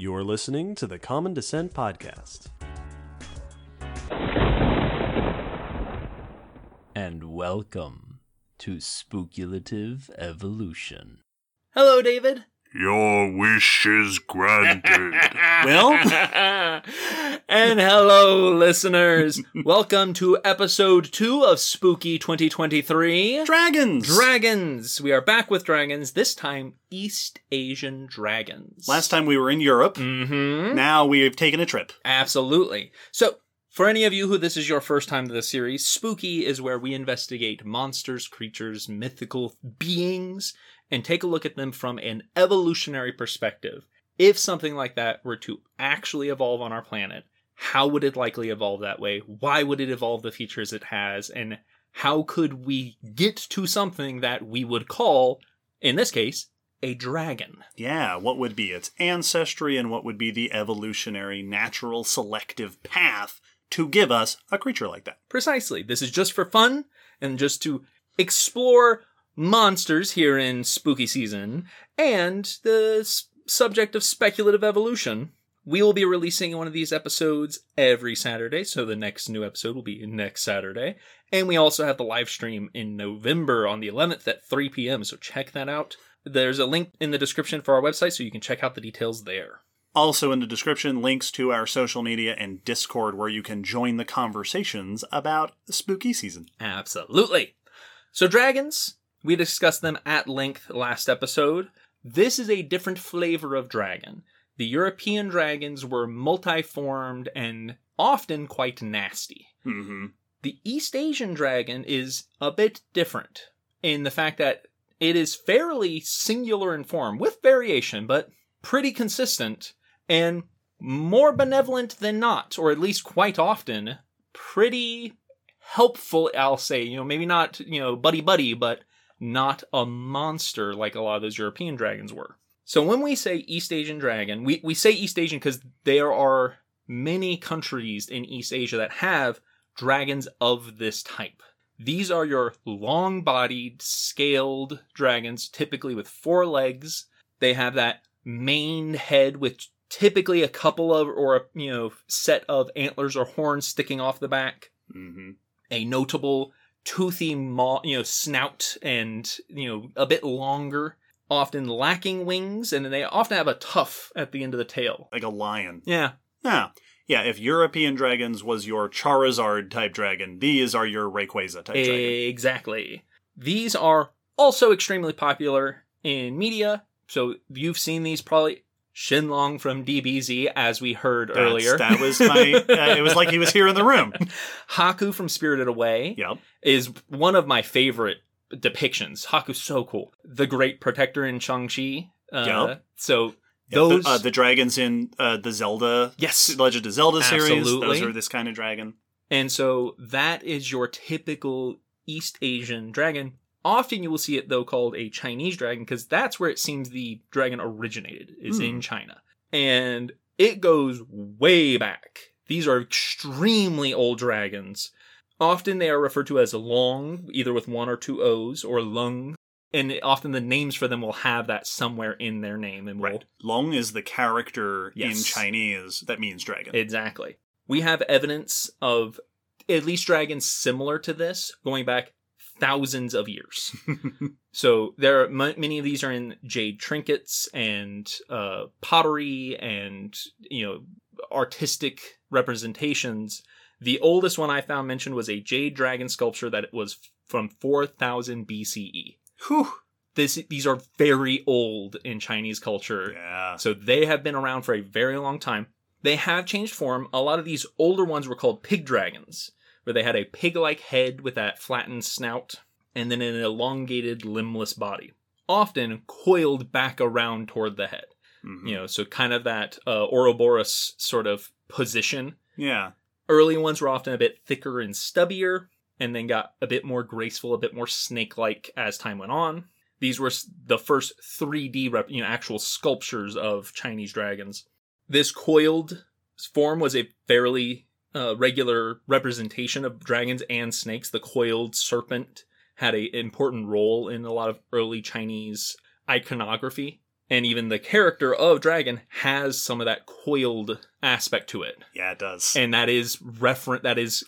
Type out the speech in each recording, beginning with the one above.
You're listening to the Common Descent Podcast. And welcome to Spookulative Evolution. Hello, David. Your wish is granted. well, and hello, listeners. Welcome to episode two of Spook-E 2023. Dragons! Dragons. We are back with dragons, this time East Asian dragons. Last time we were in Europe. Mm-hmm. Now we've taken a trip. Absolutely. So, for any of you who this is your first time to the series, Spook-E is where we investigate monsters, creatures, mythical beings, and take a look at them from an evolutionary perspective. If something like that were to actually evolve on our planet, how would it likely evolve that way? Why would it evolve the features it has? And how could we get to something that we would call, in this case, a dragon? Yeah, what would be its ancestry and what would be the evolutionary, natural, selective path to give us a creature like that? Precisely. This is just for fun and just to explore monsters here in spooky season and the s- subject of speculative evolution. We will be releasing one of these episodes every Saturday, so the next new episode will be next Saturday. And we also have the live stream in November on the 11th at 3 p.m., so check that out. There's a link in the description for our website, so you can check out the details there. Also in the description, links to our social media and Discord where you can join the conversations about spooky season. Absolutely. So, dragons, we discussed them at length last episode. This is a different flavor of dragon. The European dragons were multiformed and often quite nasty. Mm-hmm. The East Asian dragon is a bit different in the fact that it is fairly singular in form, with variation, but pretty consistent, and more benevolent than not, or at least quite often, pretty helpful, I'll say. You know, maybe not, you know, buddy buddy, but not a monster like a lot of those European dragons were. So when we say East Asian dragon, we, we say East Asian because there are many countries in East Asia that have dragons of this type. These are your long bodied, scaled dragons, typically with four legs. They have that main head with typically a couple of, or a, you know, set of antlers or horns sticking off the back. Mm-hmm. A notable toothy maw, you know, snout and, you know, a bit longer, often lacking wings, and they often have a tuft at the end of the tail. Like a lion. Yeah, Yeah. Yeah, if European dragons was your Charizard type dragon, these are your Rayquaza type dragon. exactly. These are also extremely popular in media, so you've seen these probably. Shenlong from DBZ, as we heard That's- earlier. That was my. Uh, it was like he was here in the room. Haku from Spirited Away. Yep. is one of my favorite depictions. Haku's so cool. The Great Protector in Shang-Chi. Uh, Yep. So those... the, uh, the dragons in uh, the Zelda yes. Legend of Zelda series. Absolutely. Those are this kind of dragon. And so that is your typical East Asian dragon. Often you will see it, though, called a Chinese dragon because that's where it seems the dragon originated, is Hmm. in China. And it goes way back. These are extremely old dragons. Often they are referred to as long, either with one or two O's, or lung. And often the names for them will have that somewhere in their name. And will Right. Long is the character in Chinese that means dragon. Exactly. We have evidence of at least dragons similar to this going back thousands of years. so there are m- many of these are in jade trinkets and uh, pottery and you know artistic representations. The oldest one I found mentioned was a jade dragon sculpture that was from 4000 BCE. Whew. This these are very old in Chinese culture. Yeah. So they have been around for a very long time. They have changed form. A lot of these older ones were called pig dragons, where they had a pig like head with that flattened snout and then an elongated, limbless body, often coiled back around toward the head. Mhm. You know, so kind of that uh, Ouroboros sort of position. Yeah. Early ones were often a bit thicker and stubbier, and then got a bit more graceful, a bit more snake like as time went on. These were the first 3D, rep- you know, actual sculptures of Chinese dragons. This coiled form was a fairly uh, regular representation of dragons and snakes. The coiled serpent had an important role in a lot of early Chinese iconography, and even the character of dragon has some of that coiled aspect to it Yeah, it does. and that is referent that is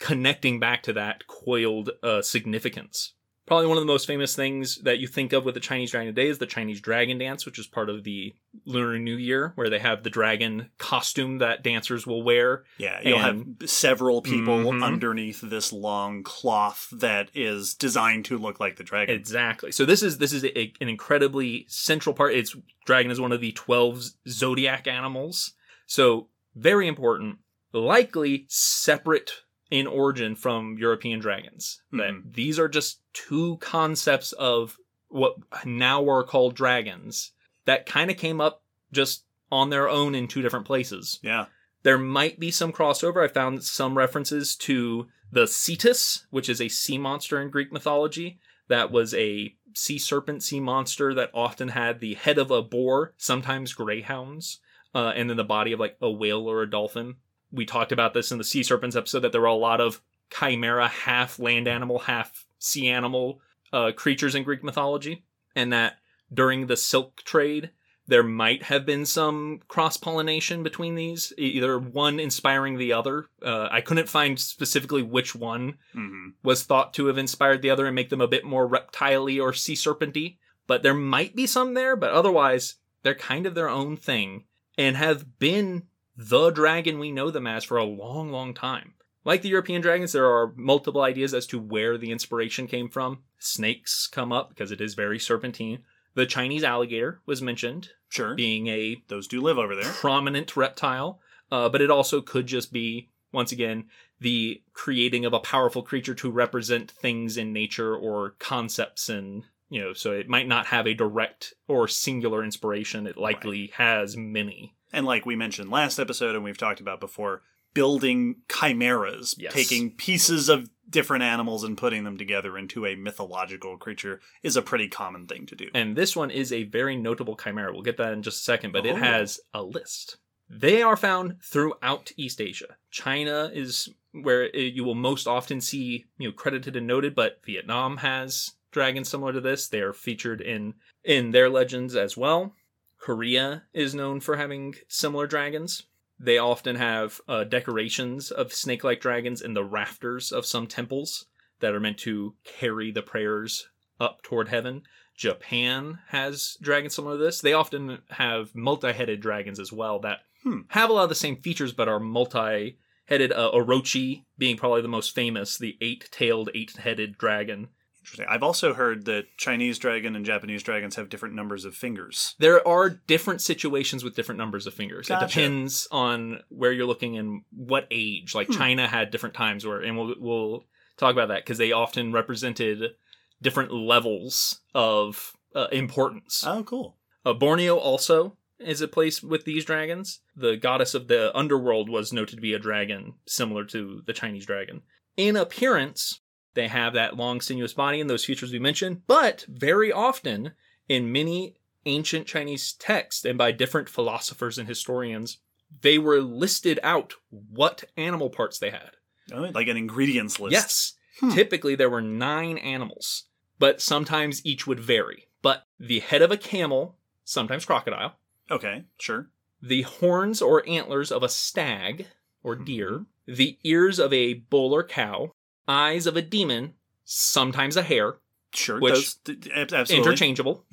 connecting back to that coiled uh, significance probably one of the most famous things that you think of with the chinese dragon day is the chinese dragon dance which is part of the lunar new year where they have the dragon costume that dancers will wear yeah, you'll and- have several people Mhm. underneath this long cloth that is designed to look like the dragon. Exactly. So this is this is a, an incredibly central part. It's dragon is one of the twelve zodiac animals, so very important. Likely separate in origin from European dragons. That Mhm. these are just two concepts of what now are called dragons that kind of came up just on their own in two different places. yeah. There might be some crossover. I found some references to the Cetus, which is a sea monster in Greek mythology. That was a sea serpent, sea monster that often had the head of a boar, sometimes greyhounds, uh, and then the body of like a whale or a dolphin. We talked about this in the sea serpents episode that there were a lot of chimera, half land animal, half sea animal uh, creatures in Greek mythology, and that during the silk trade, there might have been some cross pollination between these, either one inspiring the other. Uh, I couldn't find specifically which one hmm was thought to have inspired the other and make them a bit more reptile or sea serpenty, but there might be some there, but otherwise, they're kind of their own thing and have been the dragon we know them as for a long, long time. Like the European dragons, there are multiple ideas as to where the inspiration came from. Snakes come up because it is very serpentine. The Chinese alligator was mentioned, Sure. being a Those do live over there. prominent reptile, uh, but it also could just be, once again, the creating of a powerful creature to represent things in nature or concepts and you know so it might not have a direct or singular inspiration it likely has many And like we mentioned last episode and we've talked about before, building chimeras, Yes. taking pieces of different animals and putting them together into a mythological creature is a pretty common thing to do. and this one is a very notable chimera we'll get that in just a second but Oh. it has a list they are found throughout east asia china is where you will most often see you know credited and noted but vietnam has dragons similar to this they are featured in in their legends as well korea is known for having similar dragons they often have uh, decorations of snake-like dragons in the rafters of some temples that are meant to carry the prayers up toward heaven Japan has dragons similar to this. They often have multi-headed dragons as well that Hmm. have a lot of the same features but are multi-headed. Uh, Orochi being probably the most famous, the eight-tailed, eight-headed dragon. Interesting. I've also heard that Chinese dragon and Japanese dragons have different numbers of fingers. There are different situations with different numbers of fingers. Gotcha. It depends on where you're looking and what age. Like Hmm. China had different times where, and we'll we'll talk about that because they often represented different levels of uh, importance. Oh, cool. Uh, Borneo also is a place with these dragons. The goddess of the underworld was noted to be a dragon similar to the Chinese dragon. In appearance, they have that long, sinuous body and those features we mentioned, but very often in many ancient Chinese texts and by different philosophers and historians, they were listed out what animal parts they had. Oh, like an ingredients list. Yes. Hmm. Typically, there were nine animals, but sometimes each would vary. But the head of a camel, sometimes crocodile, Okay, sure. the horns or antlers of a stag or deer, the ears of a bull or cow, eyes of a demon, sometimes a hare, Sure. Which- Those, interchangeable,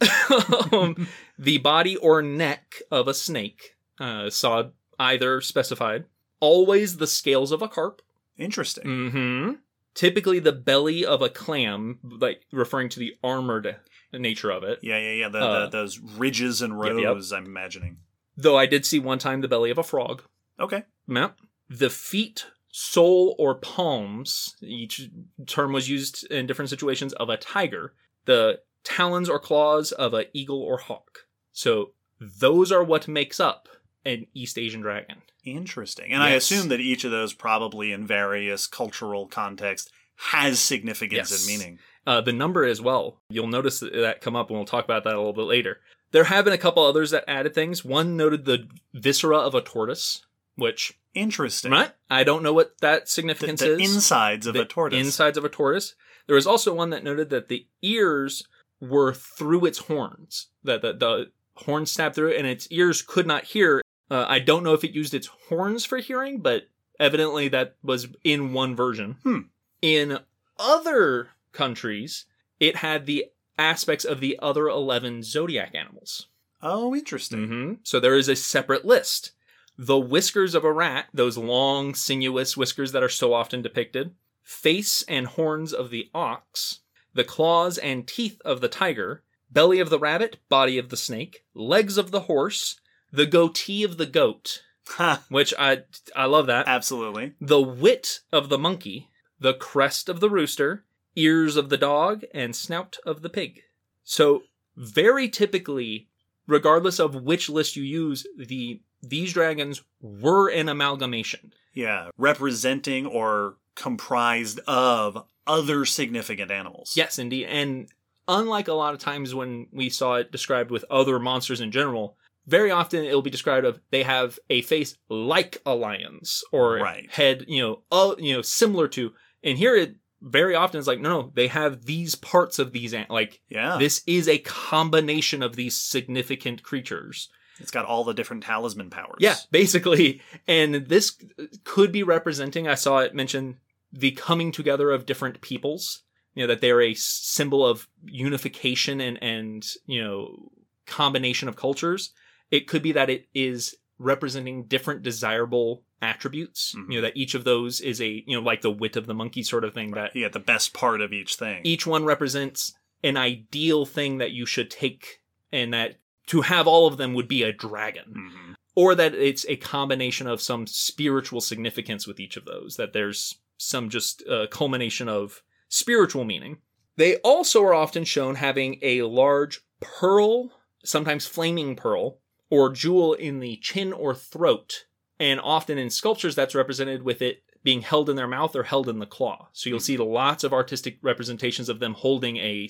um, the body or neck of a snake, uh, saw either specified, always the scales of a carp, Interesting. hmm Typically, the belly of a clam, like referring to the armored nature of it. Yeah, yeah, yeah. The, Uh, the, those ridges and yep, yep. rows, I'm imagining. Though I did see one time the belly of a frog. Okay. Yep. The feet, sole, or palms, each term was used in different situations, of a tiger. The talons or claws of an eagle or hawk. So those are what makes up an East Asian dragon. Interesting. And I assume that each of those probably in various cultural context has significance Yes. and meaning. Uh, the number as well. You'll notice that- that come up, and we'll talk about that a little bit later. There have been a couple others that added things. One noted the viscera of a tortoise, which Interesting. right? I don't know what that The, significance the is. insides of The a tortoise. Insides of a tortoise. There was also one that noted that the ears were through its horns. That the, the horns stabbed through it, and its ears could not hear. Uh, I don't know if it used its horns for hearing, but evidently that was in one version. Hmm. In other countries, it had the aspects of the other 11 zodiac animals. Oh, interesting. hmm So there is a separate list. The whiskers of a rat, those long, sinuous whiskers that are so often depicted, face and horns of the ox, the claws and teeth of the tiger, belly of the rabbit, body of the snake, legs of the horse, the goatee of the goat, which I I love that. absolutely. The wit of the monkey, the crest of the rooster, ears of the dog, and snout of the pig. So very typically, regardless of which list you use, the these dragons were an amalgamation. Yeah, representing or comprised of other significant animals. Yes, indeed. And unlike a lot of times when we saw it described with other monsters in general, very often it'll be described of they have a face like a lion's or Right. head, you know, uh, you know, similar to. And here it very often is like, no, no, they have these parts of these, an- like Yeah. this is a combination of these significant creatures. It's got all the different talisman powers. Yeah, basically. And this could be representing, I saw it mention the coming together of different peoples. You know, that they're a symbol of unification and, and, you know, combination of cultures. It could be that it is representing different desirable attributes. Mhm. You know, that each of those is a, you know, like the wit of the monkey sort of thing that Yeah, the best part of each thing. each one represents an ideal thing that you should take and that to have all of them would be a dragon. Mhm. or that it's a combination of some spiritual significance with each of those that there's some just uh, culmination of spiritual meaning. They also are often shown having a large pearl sometimes flaming pearl or jewel in the chin or throat. And often in sculptures that's represented with it being held in their mouth or held in the claw. So you'll see lots of artistic representations of them holding a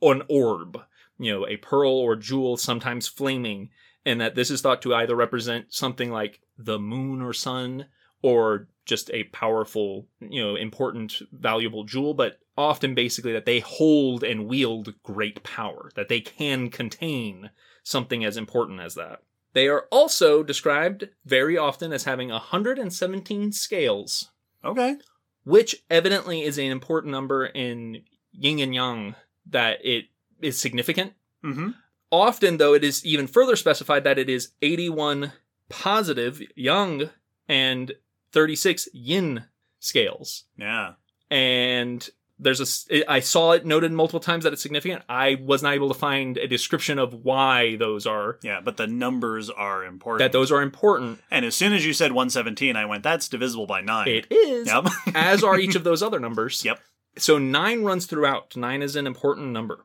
an orb you know a pearl or jewel sometimes flaming and that this is thought to either represent something like the moon or sun or just a powerful, you know, important, valuable jewel, but often basically that they hold and wield great power, that they can contain something as important as that. They are also described very often as having 117 scales, Okay. which evidently is an important number in yin and yang, that it is significant Mm-hmm. Often, though, it is even further specified that it is 81 positive yang and 36 yin scales. Yeah. And there's a, I saw it noted multiple times that it's significant. I was not able to find a description of why those are, Yeah, but the numbers are important. that those are important. and as soon as you said 117, I went, that's divisible by 9. It is, Yep. as are each of those other numbers. Yep. So nine runs throughout. Nine is an important number.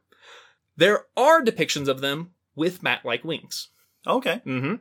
There are depictions of them with bat like wings. okay. hmm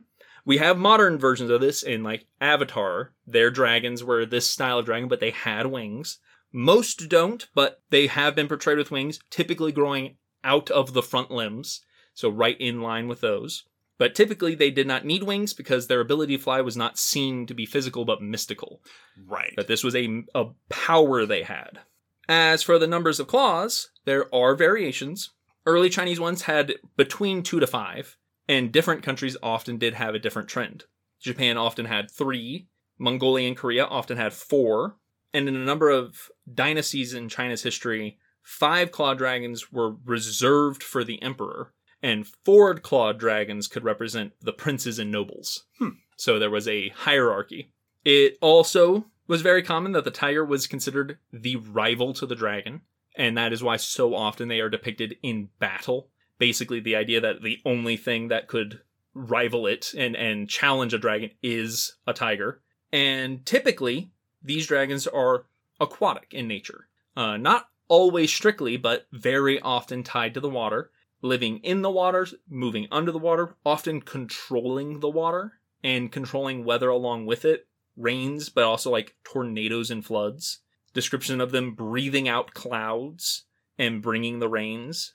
We have modern versions of this in like Avatar. Their dragons were this style of dragon, but they had wings. Most don't, but they have been portrayed with wings, typically growing out of the front limbs, so right in line with those. But typically they did not need wings because their ability to fly was not seen to be physical but mystical. Right. That this was a, a power they had. As for the numbers of claws, there are variations. Early Chinese ones had between two to five, and different countries often did have a different trend. Japan often had three, Mongolia and Korea often had four, and in a number of dynasties in China's history, five claw dragons were reserved for the emperor, and four clawed dragons could represent the princes and nobles. Hmm. So there was a hierarchy. It also was very common that the tiger was considered the rival to the dragon, and that is why so often they are depicted in battle. Basically, the idea that the only thing that could rival it and, and challenge a dragon is a tiger. And typically, these dragons are aquatic in nature. Uh, not always strictly, but very often tied to the water, living in the water, moving under the water, often controlling the water and controlling weather along with it rains, but also like tornadoes and floods. Description of them breathing out clouds and bringing the rains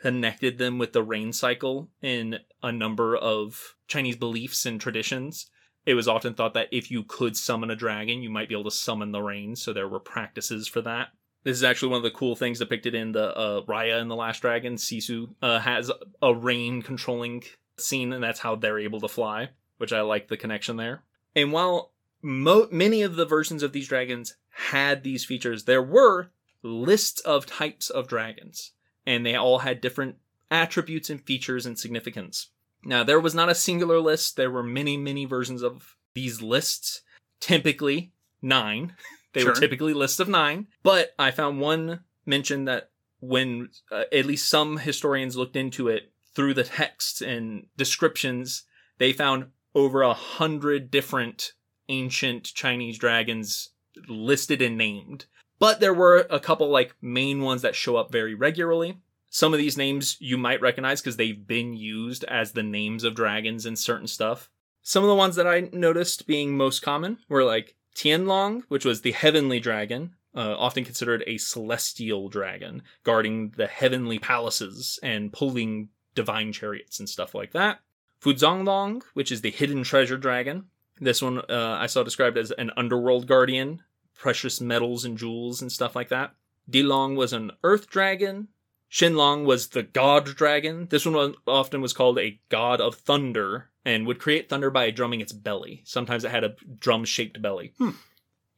connected them with the rain cycle in a number of Chinese beliefs and traditions. It was often thought that if you could summon a dragon, you might be able to summon the rain, so there were practices for that. This is actually one of the cool things depicted in the uh, Raya and the Last Dragon. Sisu uh, has a rain controlling scene, and that's how they're able to fly, which I like the connection there. And while mo- many of the versions of these dragons had these features, there were lists of types of dragons, and they all had different attributes and features and significance. Now, there was not a singular list, there were many, many versions of these lists, typically nine. They were typically lists of nine, but I found one mention that when uh, at least some historians looked into it through the texts and descriptions, they found over a hundred different ancient Chinese dragons listed and named. But there were a couple like main ones that show up very regularly. Some of these names you might recognize because they've been used as the names of dragons in certain stuff. Some of the ones that I noticed being most common were like Tianlong, which was the heavenly dragon, uh, often considered a celestial dragon, guarding the heavenly palaces and pulling divine chariots and stuff like that. Fucanglong, which is the hidden treasure dragon. This one uh, I saw described as an underworld guardian, precious metals and jewels and stuff like that. Dilong was an earth dragon. Shenlong was the god dragon. This one was, often was called a god of thunder and would create thunder by drumming its belly. Sometimes it had a drum shaped belly. Hmm.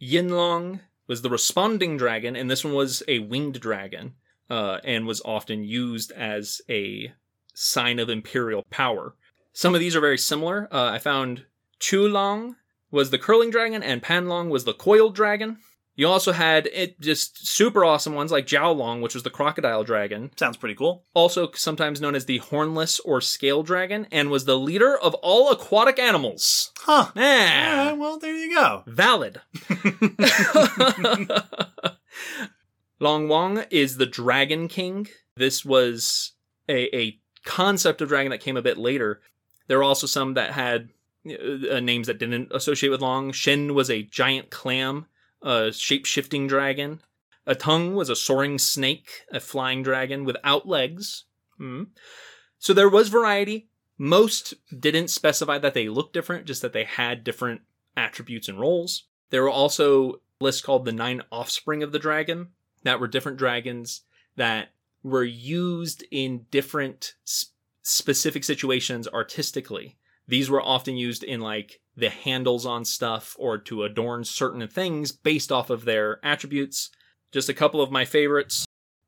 Yinglong was the responding dragon, and this one was a winged dragon uh, and was often used as a sign of imperial power. Some of these are very similar. Uh, I found Chulong was the curling dragon, and Panlong was the coiled dragon. You also had it just super awesome ones like Jiaolong, which was the crocodile dragon, Sounds pretty cool. also sometimes known as the hornless or scale dragon, and was the leader of all aquatic animals. Huh. Yeah, well, there you go. valid. Long Wang is the Dragon King. This was a, a concept of dragon that came a bit later. There were also some that had uh, names that didn't associate with Long. Shen was a giant clam, a shape shifting dragon. A tongue was a soaring snake, a flying dragon without legs. Hmm. So there was variety. Most didn't specify that they looked different, just that they had different attributes and roles. There were also lists called the Nine Offspring of the Dragon that were different dragons that were used in different s- specific situations artistically. These were often used in like the handles on stuff or to adorn certain things based off of their attributes. Just a couple of my favorites.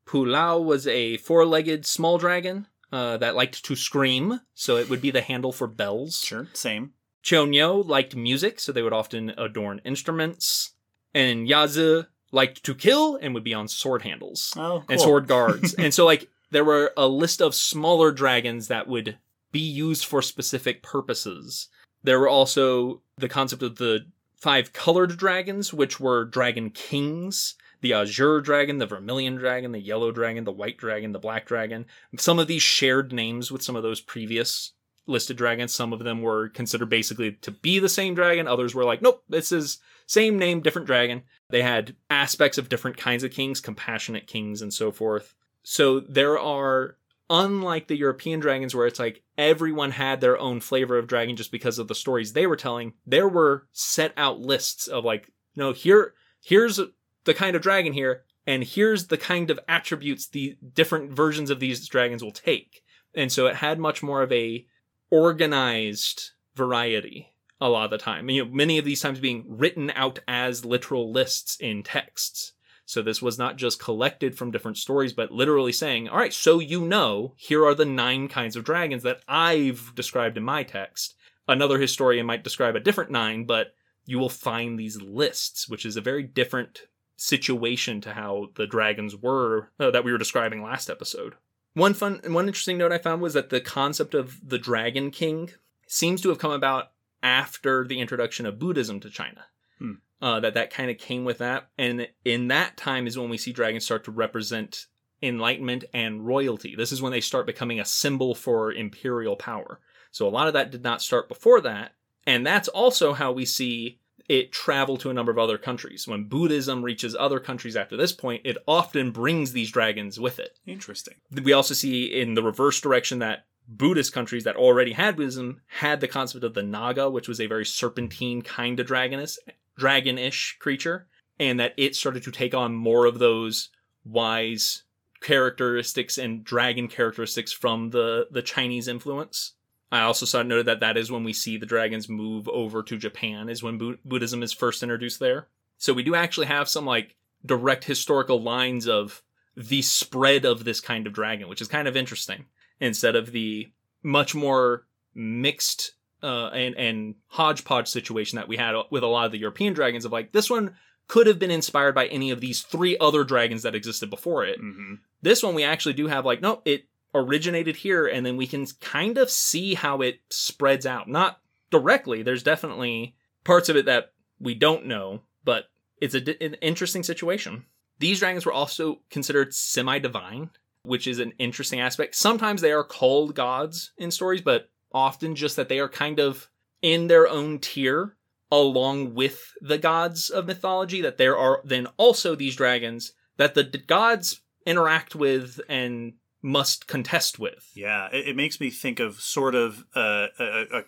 Pulao was a four legged small dragon uh, that liked to scream, so it would be the handle for bells. Sure, same. Qiuniu liked music, so they would often adorn instruments. And Yazi liked to kill and would be on sword handles Oh, cool. and sword guards. and so, like, there were a list of smaller dragons that would be used for specific purposes. There were also the concept of the five colored dragons, which were dragon kings. The azure dragon, the vermilion dragon, the yellow dragon, the white dragon, the black dragon. Some of these shared names with some of those previous listed dragons. Some of them were considered basically to be the same dragon. Others were like, nope, this is same name, different dragon. They had aspects of different kinds of kings, compassionate kings, and so forth. So there are, unlike the European dragons, where it's like everyone had their own flavor of dragon just because of the stories they were telling, there were set out lists of like, no, here, here's the kind of dragon here, and here's the kind of attributes the different versions of these dragons will take. And so it had much more of a organized variety a lot of the time. You know, many of these times being written out as literal lists in texts. So this was not just collected from different stories, but literally saying, all right, so you know, here are the nine kinds of dragons that I've described in my text. Another historian might describe a different nine, but you will find these lists, which is a very different situation to how the dragons were uh, that we were describing last episode. One fun, one interesting note I found was that the concept of the Dragon King seems to have come about after the introduction of Buddhism to China. Hmm. Uh, that that kind of came with that, and in that time is when we see dragons start to represent enlightenment and royalty. This is when they start becoming a symbol for imperial power. So a lot of that did not start before that, and that's also how we see it travel to a number of other countries. When Buddhism reaches other countries after this point, it often brings these dragons with it Interesting. we also see in the reverse direction that Buddhist countries that already had Buddhism had the concept of the Naga, which was a very serpentine kind of dragoness, dragon-ish creature. and that it started to take on more of those wise characteristics and dragon characteristics from the the Chinese influence. I also saw noted that that is when we see the dragons move over to Japan is when Bu- Buddhism is first introduced there. So we do actually have some like direct historical lines of the spread of this kind of dragon, which is kind of interesting instead of the much more mixed uh, and and hodgepodge situation that we had with a lot of the European dragons of like this one could have been inspired by any of these three other dragons that existed before it. hmm This one we actually do have like no, it originated here, and then we can kind of see how it spreads out. Not directly. There's definitely parts of it that we don't know, but it's a, an interesting situation. These dragons were also considered semi-divine, which is an interesting aspect. Sometimes they are called gods in stories, but often just that they are kind of in their own tier along with the gods of mythology that there are then also these dragons that the d- gods interact with and must contest with. Yeah, it, it makes me think of sort of uh, a, a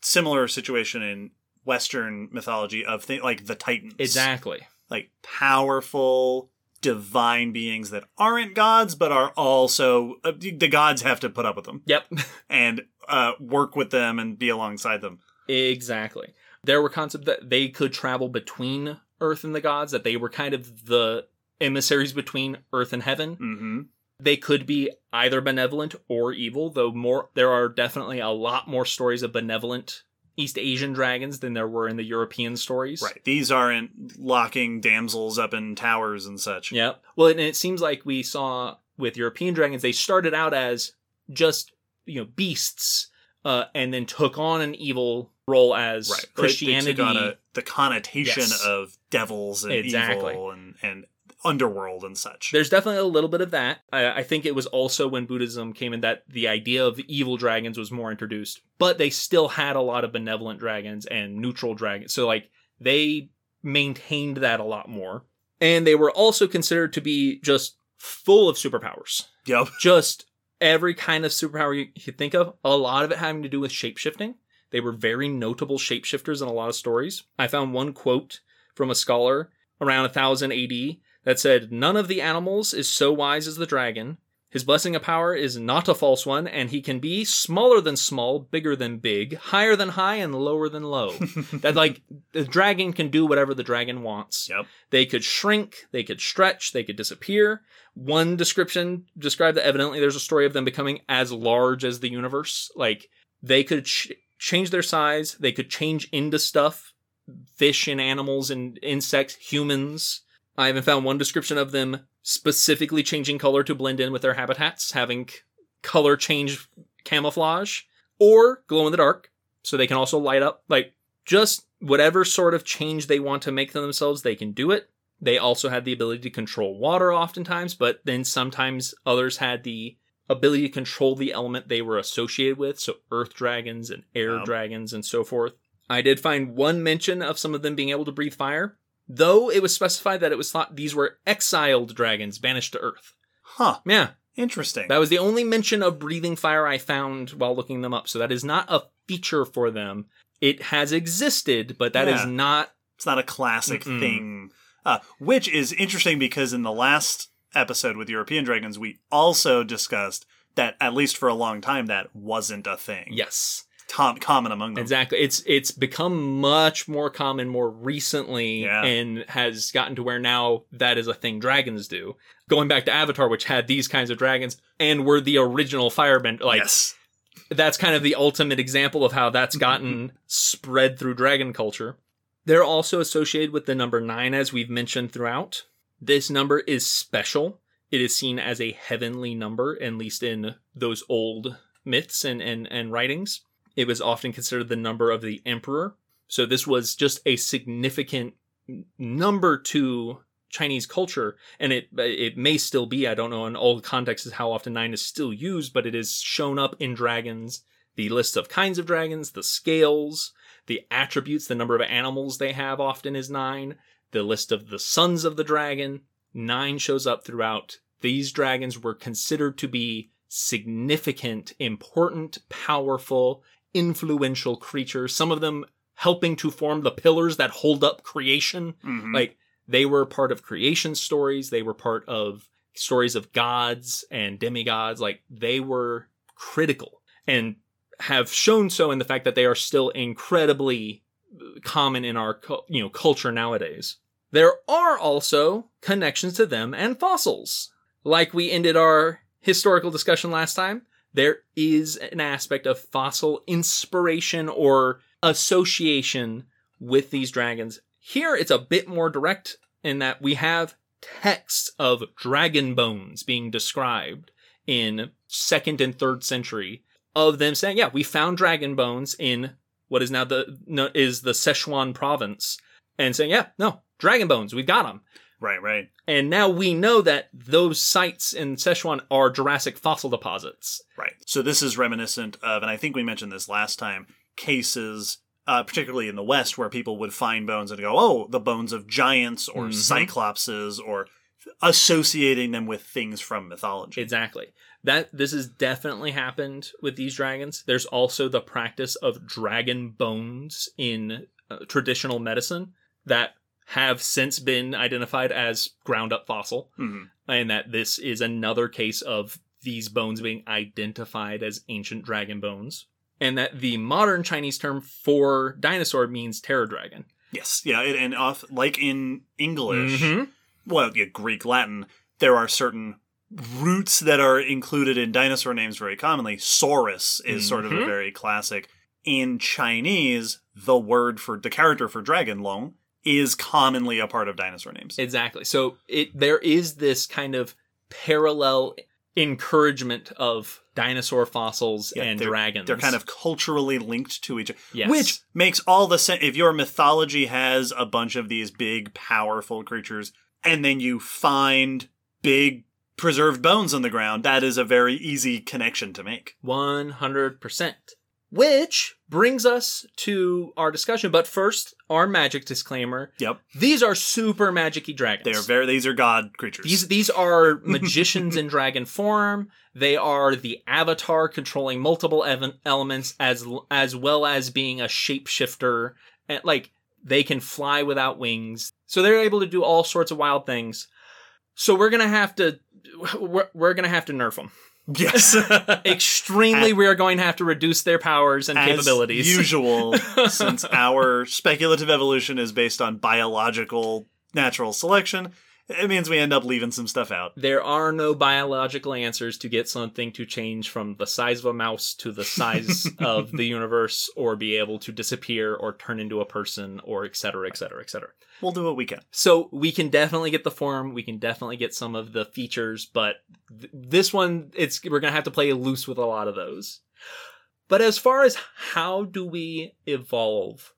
similar situation in Western mythology of th- like the Titans. Exactly. Like powerful divine beings that aren't gods but are also uh, the gods have to put up with them Yep. and uh, work with them and be alongside them. exactly. There were concepts that they could travel between Earth and the gods, that they were kind of the emissaries between Earth and heaven. hmm They could be either benevolent or evil, though more there are definitely a lot more stories of benevolent East Asian dragons than there were in the European stories. Right. These aren't locking damsels up in towers and such. Yep. Well, and it seems like we saw with European dragons, they started out as just you know beasts, uh, and then took on an evil role as Right. Christianity. took on a, the connotation Yes. of devils and Exactly. evil and, and underworld and such. There's definitely a little bit of that. I, I think it was also when Buddhism came in that the idea of evil dragons was more introduced, but they still had a lot of benevolent dragons and neutral dragons. So like they maintained that a lot more, and they were also considered to be just full of superpowers. Yep. just every kind of superpower you could think of, a lot of it having to do with shapeshifting. They were very notable shapeshifters in a lot of stories. I found one quote from a scholar around 1000 AD that said, None of the animals is so wise as the dragon. His blessing of power is not a false one, and he can be smaller than small, bigger than big, higher than high, and lower than low. that, like, the dragon can do whatever the dragon wants. Yep. They could shrink, they could stretch, they could disappear. One description described that evidently there's a story of them becoming as large as the universe. Like they could ch- change their size, they could change into stuff, fish and animals and insects, humans. I even found one description of them specifically changing color to blend in with their habitats, having color change camouflage or glow in the dark so they can also light up. Like just whatever sort of change they want to make to themselves, they can do it. They also had the ability to control water oftentimes, but then sometimes others had the ability to control the element they were associated with, so earth dragons and air Wow. dragons and so forth. I did find one mention of some of them being able to breathe fire, though it was specified that it was thought these were exiled dragons banished to earth. Huh. Yeah, Interesting. that was the only mention of breathing fire I found while looking them up, so that is not a feature for them. It has existed, but that is Yeah. not it's not a classic Mm-mm. thing. Uh, which is interesting because in the last episode with European Dragons, we also discussed that, at least for a long time, that wasn't a thing. yes. Tom, common among them. Exactly. It's it's become much more common more recently Yeah. and has gotten to where now that is a thing dragons do. Going back to Avatar, which had these kinds of dragons and were the original firebend like yes. that's kind of the ultimate example of how that's gotten spread through dragon culture. They're also associated with the number nine, as we've mentioned throughout. This number is special. It is seen as a heavenly number, at least in those old myths and, and, and writings. It was often considered the number of the emperor. So this was just a significant number to Chinese culture, and it it may still be. I don't know in all contexts how often nine is still used, but it is shown up in dragons. The list of kinds of dragons, the scales, the attributes, the number of animals they have often is nine. The list of the sons of the dragon, nine shows up throughout. These dragons were considered to be significant, important, powerful, influential creatures. Some of them helping to form the pillars that hold up creation Mhm. like They were part of creation stories. They were part of stories of gods and demigods. Like they were critical and have shown so in the fact that they are still incredibly common in our you know culture nowadays. There are also connections to them and fossils. Like we ended our historical discussion last time, there is an aspect of fossil inspiration or association with these dragons. Here it's a bit more direct in that we have texts of dragon bones being described in second and third century of them saying, yeah, we found dragon bones in what is now the is the Sichuan province and saying, yeah, no, dragon bones, we've got them. Right, right. And now we know that those sites in Sichuan are Jurassic fossil deposits. Right. So this is reminiscent of, and I think we mentioned this last time, cases, uh, particularly in the West, where people would find bones and go, oh, the bones of giants or Mhm. cyclopses, or associating them with things from mythology. Exactly. That this has definitely happened with these dragons. There's also the practice of dragon bones in uh, traditional medicine that have since been identified as ground up fossil, Mhm. and that this is another case of these bones being identified as ancient dragon bones, and that the modern Chinese term for dinosaur means terror dragon. Yes, yeah, and- off like in English, Mhm. well, yeah, Greek, Latin, there are certain roots that are included in dinosaur names very commonly. Saurus is sort of a Mhm. very classic. In Chinese, the word for the character for dragon, Long, is commonly a part of dinosaur names. Exactly. So it there is this kind of parallel encouragement of dinosaur fossils Yeah, and they're- dragons. They're kind of culturally linked to each other. Yes. Which makes all the sense. If your mythology has a bunch of these big, powerful creatures, and then you find big preserved bones on the ground, that is a very easy connection to make. 100%. Which brings us to our discussion. But first, our magic disclaimer. Yep. These are super magic-y dragons. They are very. These are god creatures. These these are magicians in dragon form. They are the avatar controlling multiple ev- elements as as well as being a shapeshifter. And like they can fly without wings, so they're able to do all sorts of wild things. So we're gonna have to we're, we're gonna have to nerf them. Yes. Extremely, we are going to have to reduce their powers and As capabilities. usual, since our speculative evolution is based on biological natural selection, it means we end up leaving some stuff out. There are no biological answers to get something to change from the size of a mouse to the size of the universe or be able to disappear or turn into a person or et cetera, et cetera, et cetera. We'll do what we can. So we can definitely get the form, we can definitely get some of the features, but th- this one, it's we're gonna have to play loose with a lot of those. But as far as how do we evolve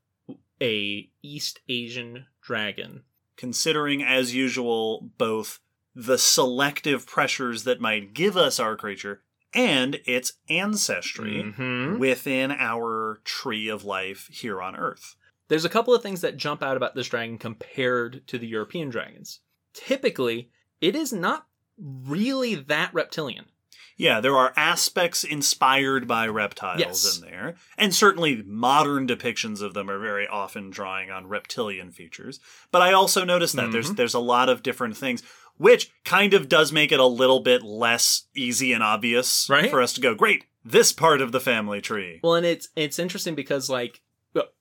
a East Asian dragon? Considering as usual both the selective pressures that might give us our creature and its ancestry Mhm. within our tree of life here on earth. There's a couple of things that jump out about this dragon compared to the European dragons. Typically, it is not really that reptilian. Yeah, there are aspects inspired by reptiles Yes. in there, and certainly modern depictions of them are very often drawing on reptilian features. But I also noticed that there's Mhm. there's a lot of different things, which kind of does make it a little bit less easy and obvious Right? for us to go, great, this part of the family tree. Well, and it's it's interesting because like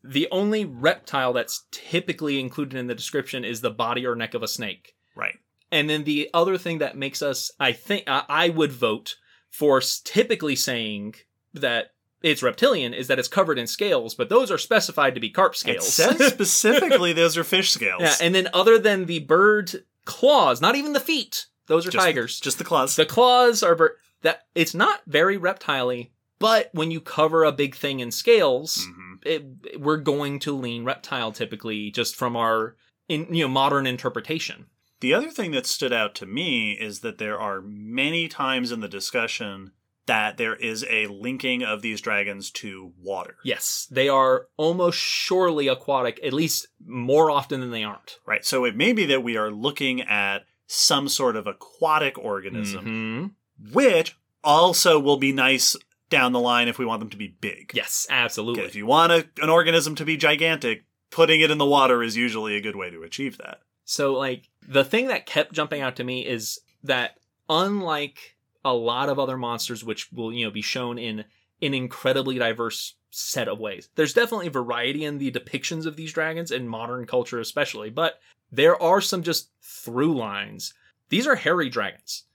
the only reptile that's typically included in the description is the body or neck of a snake. Right. And then the other thing that makes us, I think, I would vote for typically saying that it's reptilian is that it's covered in scales, but those are specified to be carp It scales. says specifically those are fish scales. yeah, and then other than the bird claws, not even the feet, those are just, tigers. Just the claws. The claws are bir- that it's not very reptile but when you cover a big thing in scales, Mhm. it, we're going to lean reptile typically, just from our in you know modern interpretation. The other thing that stood out to me is that there are many times in the discussion that there is a linking of these dragons to water. Yes, they are almost surely aquatic, at least more often than they aren't. Right. So it may be that we are looking at some sort of aquatic organism, Mhm. which also will be nice down the line if we want them to be big. Yes, Okay, absolutely. if you want a, an organism to be gigantic, putting it in the water is usually a good way to achieve that. So like the thing that kept jumping out to me is that unlike a lot of other monsters which will, you know, be shown in an incredibly diverse set of ways. There's definitely variety in the depictions of these dragons in modern culture especially, but there are some just through lines. These are hairy dragons.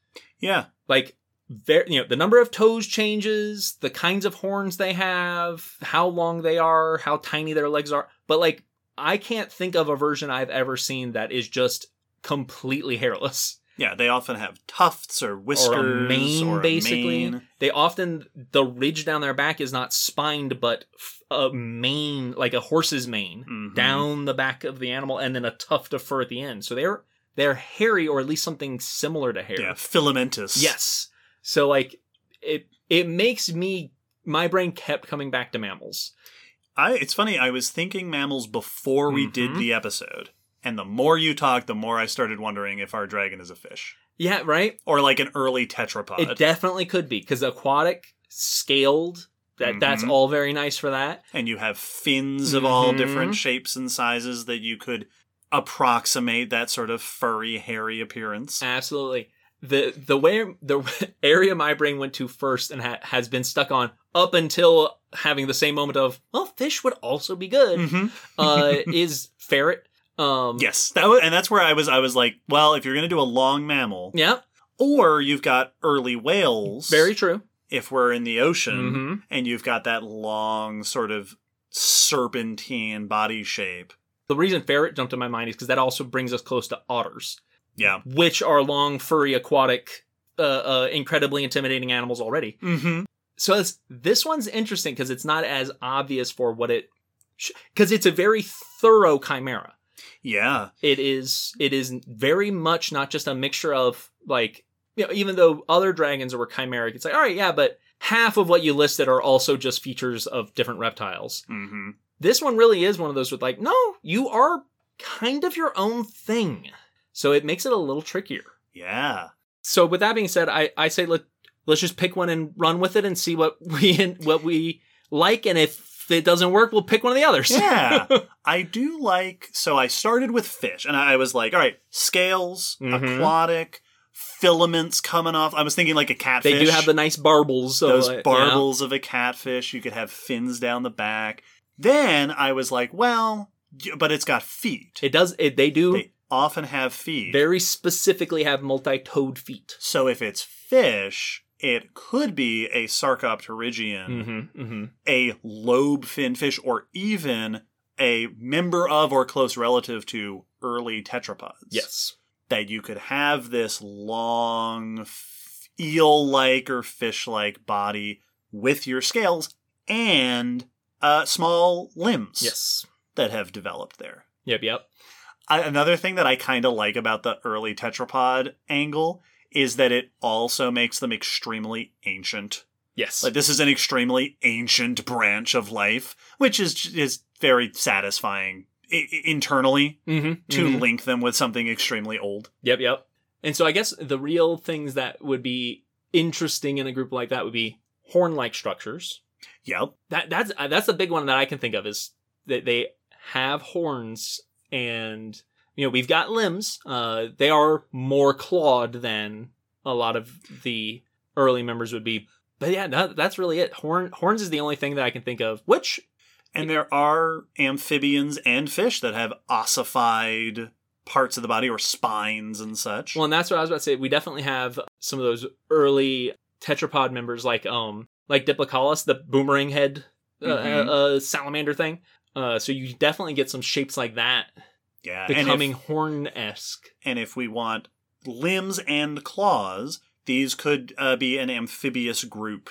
Yeah. Like very, you know, the number of toes changes, the kinds of horns they have, how long they are, how tiny their legs are. But like, I can't think of a version I've ever seen that is just completely hairless. Yeah, they often have tufts or whiskers mane, or a basically. mane. They often the ridge down their back is not spined, but a mane, like a horse's mane, Mhm. down the back of the animal, and then a tuft of fur at the end. So they're they're hairy, or at least something similar to hair. Yeah, filamentous. Yes. So like it it makes me my brain kept coming back to mammals. I it's funny, I was thinking mammals before we did Mhm. the episode. And the more you talked, the more I started wondering if our dragon is a fish. Yeah, right. Or like an early tetrapod. It definitely could be because aquatic, scaled. That that's Mhm. all very nice for that. and you have fins of all Mhm. different shapes and sizes that you could approximate that sort of furry, hairy appearance. Absolutely. The the way the area my brain went to first and ha- has been stuck on up until having the same moment of well, fish would also be good. Mhm. uh, is ferret. Um, Yes, that was, and that's where I was. I was like, well, if you're going to do a long mammal, Yeah. or you've got early whales, Very true. if we're in the ocean, hmm and you've got that long sort of serpentine body shape. The reason ferret jumped in my mind is because that also brings us close to otters, Yeah. which are long, furry, aquatic, uh, uh, incredibly intimidating animals already. Mm-hmm. So it's, this one's interesting because it's not as obvious for what it, because it's a very thorough chimera. Yeah. It is it is very much not just a mixture of like you know, even though other dragons were chimeric, it's like, all right, yeah, but half of what you listed are also just features of different reptiles. Mm-hmm. This one really is one of those with like, no, you are kind of your own thing. So it makes it a little trickier. Yeah. So with that being said, I, I say let let's just pick one and run with it and see what we what we like, and if it doesn't work, we'll pick one of the others. Yeah. I do like. So I started with fish, and I was like, all right, scales, Mhm. aquatic, filaments coming off. I was thinking like a catfish. they do have the nice barbels. of, those uh, yeah. barbels of a catfish. You could have fins down the back. Then I was like, well, but it's got feet. It does. It, they do They often have feet. very specifically have multi-toed feet. so if it's fish, it could be a Sarcopterygian, Mm-hmm, mm-hmm. a lobe fin fish, or even a member of or close relative to early tetrapods. Yes. That you could have this long eel like or fish like body with your scales and uh, small limbs Yes. that have developed there. Yep. Yep. I, another thing that I kind of like about the early tetrapod angle is that it also makes them extremely ancient. Yes. Like this is an extremely ancient branch of life, which is is very satisfying I- internally mm-hmm, to link them with something extremely old. Yep. Yep. And so I guess the real things that would be interesting in a group like that would be horn-like structures. Yep. That that's uh, that's the big one that I can think of is that they have horns and you know we've got limbs. Uh, they are more clawed than a lot of the early members would be. But yeah, that, that's really it. Horn horns is the only thing that I can think of. Which And there are amphibians and fish that have ossified parts of the body or spines and such. well, and that's what I was about to say. We definitely have some of those early tetrapod members like um like Diplocaulus, the boomerang head uh, Mhm. uh, uh, salamander thing. Uh, so you definitely get some shapes like that yeah, becoming horn esque. And if we want limbs and claws, these could uh, be an amphibious group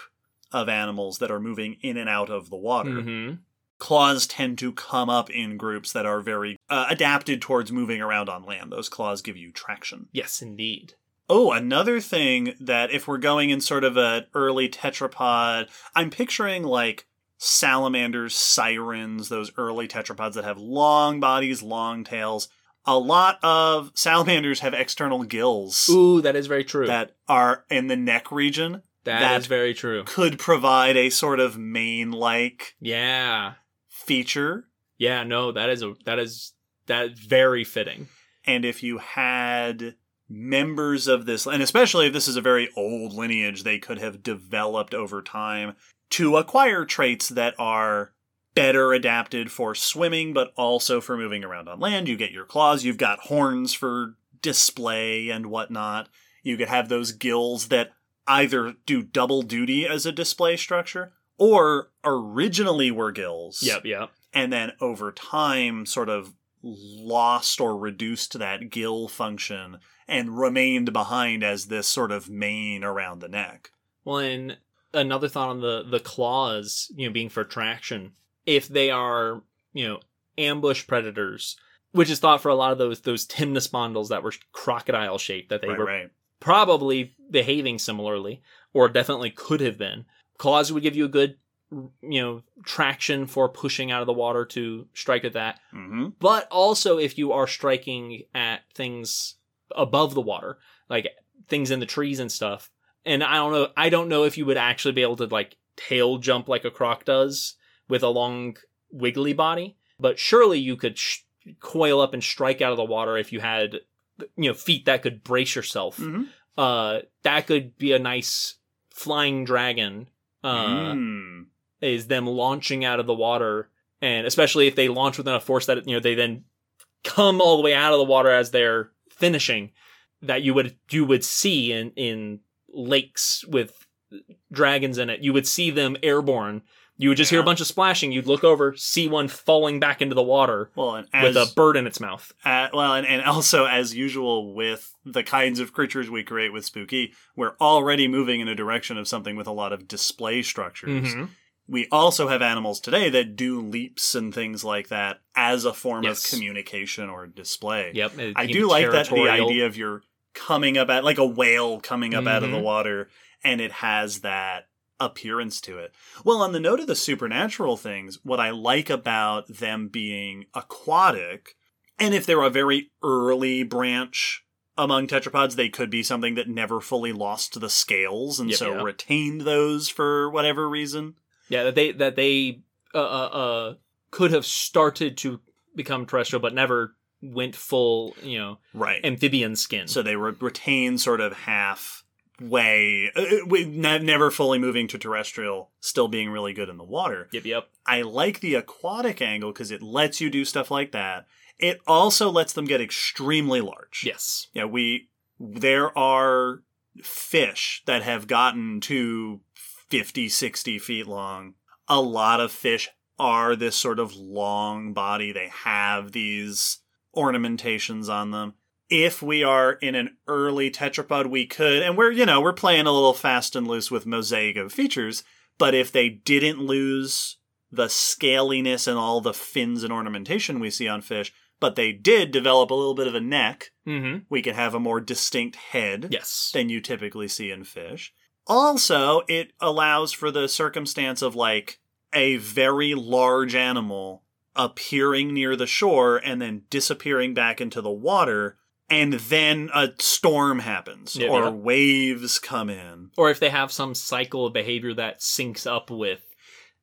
of animals that are moving in and out of the water. Mm-hmm. Claws tend to come up in groups that are very uh, adapted towards moving around on land. Those claws give you traction. Yes, indeed. Oh, another thing that if we're going in sort of an early tetrapod, I'm picturing like salamanders, sirens, those early tetrapods that have long bodies, long tails. A lot of salamanders have external gills Ooh, that is very true. that are in the neck region that is very true. could provide a sort of mane like Yeah. feature. Yeah, no, that is a that is that very fitting. And if you had members of this, and especially if this is a very old lineage, they could have developed over time to acquire traits that are better adapted for swimming, but also for moving around on land. You get your claws, you've got horns for display and whatnot. You could have those gills that either do double duty as a display structure or originally were gills Yep, yep. and then over time sort of lost or reduced that gill function and remained behind as this sort of mane around the neck. Well, and another thought on the the claws, you know, being for traction. If they are, you know, ambush predators, which is thought for a lot of those those Temnospondyls that were crocodile shaped, that they right, were right. probably behaving similarly, or definitely could have been. Claws would give you a good, you know, traction for pushing out of the water to strike at that. hmm But also, if you are striking at things above the water, like things in the trees and stuff, and I don't know, I don't know if you would actually be able to like tail jump like a croc does with a long wiggly body, but surely you could sh- coil up and strike out of the water if you had, you know, feet that could brace yourself hmm uh that could be a nice flying dragon uh Mm. is them launching out of the water and especially if they launch with enough force that you know they then come all the way out of the water as they're finishing that you would you would see in in lakes with dragons in it you would see them airborne you would just hear a bunch of splashing you'd look over see one falling back into the water Well, as, with a bird in its mouth Uh, well, and, and also as usual with the kinds of creatures we create with Spook-E, we're already moving in a direction of something with a lot of display structures. Mhm. We also have animals today that do leaps and things like that as a form Yes. of communication or display. yep I do like that the idea of you're coming up at like a whale coming up out of the Mhm. water and it has that appearance to it. Well, on the note of the supernatural things, what I like about them being aquatic, and if they're a very early branch among tetrapods, they could be something that never fully lost the scales and Yep, so yep. retained those for whatever reason. Yeah, that they that they uh, uh, uh could have started to become terrestrial, but never went full, you know, Right. amphibian skin. So they re- retain sort of half way, uh, ne- never fully moving to terrestrial, still being really good in the water. yep, yep. I like the aquatic angle because it lets you do stuff like that. It also lets them get extremely large. Yes. Yeah, we there are fish that have gotten to 50, 60 feet long. A lot of fish are this sort of long body. They have these ornamentations on them. If we are in an early tetrapod, we could, and we're, you know, we're playing a little fast and loose with mosaic of features, but if they didn't lose the scaliness and all the fins and ornamentation we see on fish, but they did develop a little bit of a neck, Mm-hmm. we could have a more distinct head Yes. than you typically see in fish. Also, it allows for the circumstance of like a very large animal appearing near the shore and then disappearing back into the water, and then a storm happens Yeah, or yeah. waves come in. Or if they have some cycle of behavior that syncs up with,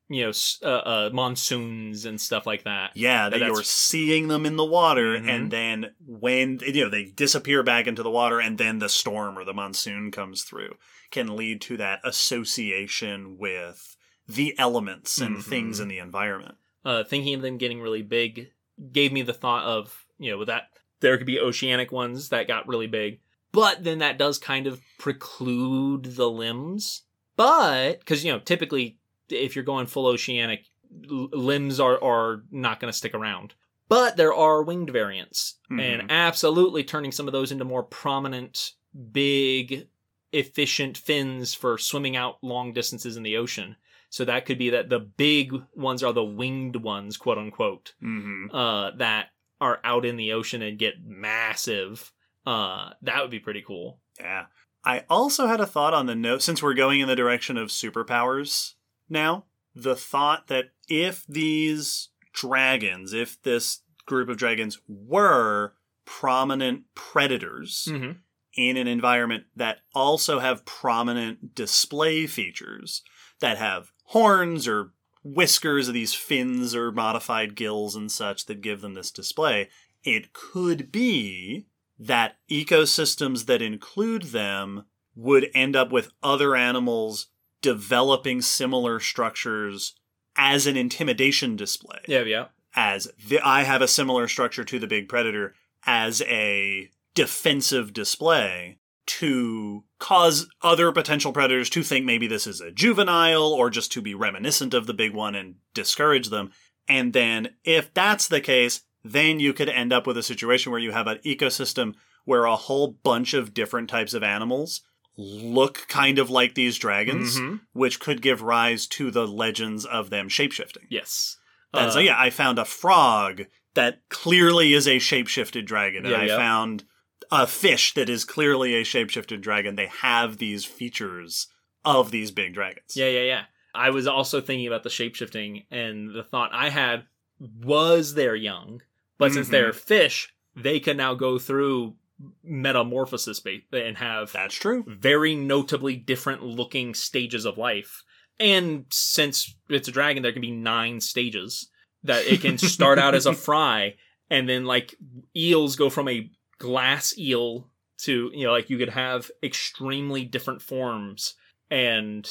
you know, uh, uh, monsoons and stuff like that. Yeah, that you're seeing them in the water, Mhm. and then when you know they disappear back into the water, and then the storm or the monsoon comes through, can lead to that association with the elements and Mhm. things in the environment. Uh, thinking of them getting really big gave me the thought of you know with that there could be oceanic ones that got really big. But then that does kind of preclude the limbs. But because you know typically if you're going full oceanic l- limbs are are not going to stick around. But there are winged variants Mhm. and absolutely turning some of those into more prominent big efficient fins for swimming out long distances in the ocean so that could be that the big ones are the winged ones, quote unquote, Mm-hmm. uh, that are out in the ocean and get massive. Uh, that would be pretty cool. Yeah. I also had a thought on the note since we're going in the direction of superpowers now. The thought that if these dragons, if this group of dragons were prominent predators Mm-hmm. in an environment that also have prominent display features that have horns or whiskers or these fins or modified gills and such that give them this display, It could be that ecosystems that include them would end up with other animals developing similar structures as an intimidation display. Yeah, yeah. As the, I have a similar structure to the big predator as a defensive display to cause other potential predators to think maybe this is a juvenile or just to be reminiscent of the big one and discourage them. And then if that's the case, then you could end up with a situation where you have an ecosystem where a whole bunch of different types of animals look kind of like these dragons, Mhm. which could give rise to the legends of them shapeshifting. Yes. And Uh, so yeah, I found a frog that clearly is a shapeshifted dragon, and Yeah, I yeah. found a fish that is clearly a shapeshifted dragon. They have these features of these big dragons. Yeah, yeah, yeah. I was also thinking about the shapeshifting, and the thought I had was they're young, but since Mhm. they're fish, they can now go through metamorphosis and have That's true. very notably different looking stages of life. And since it's a dragon, there can be nine stages that it can start out as a fry, and then like eels go from a glass eel to you know like you could have extremely different forms and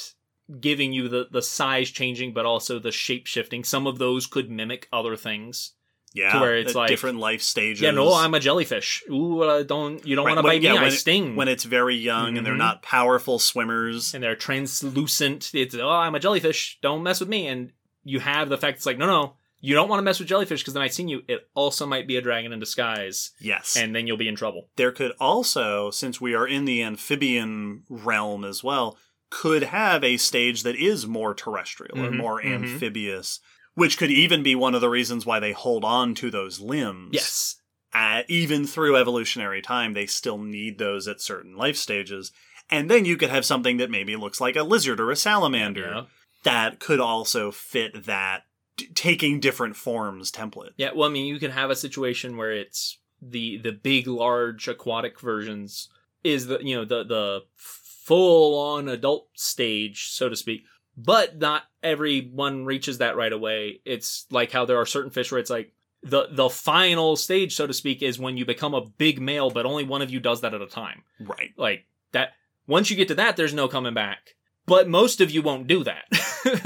giving you the the size changing but also the shape shifting some of those could mimic other things Yeah, where it's like- different life stages. yeah no i'm a jellyfish ooh uh, don't you don't Right, want to bite yeah, me i it- sting when it's very young and they're Mhm. not powerful swimmers. and they're translucent. It's oh, I'm a jellyfish. Don't mess with me. And you have the fact it's like no, no, you don't want to mess with jellyfish because then I seen you. It also might be a dragon in disguise, Yes, and then you'll be in trouble. there could also, since we are in the amphibian realm as well, could have a stage that is more terrestrial or Mhm, more mhm. amphibious, which could even be one of the reasons why they hold on to those limbs. Yes, Uh, even through evolutionary time, they still need those at certain life stages. And then you could have something that maybe looks like a lizard or a salamander yeah, that could also fit that d- taking different forms template. yeah. Well, I mean, you can have a situation where it's the the big, large aquatic versions is the you know the the full on adult stage, so to speak. But not everyone reaches that right away. It's like how there are certain fish where it's like the the final stage, so to speak, is when you become a big male, but only one of you does that at a time. Right. Like that. Once you get to that, there's no coming back. But most of you won't do that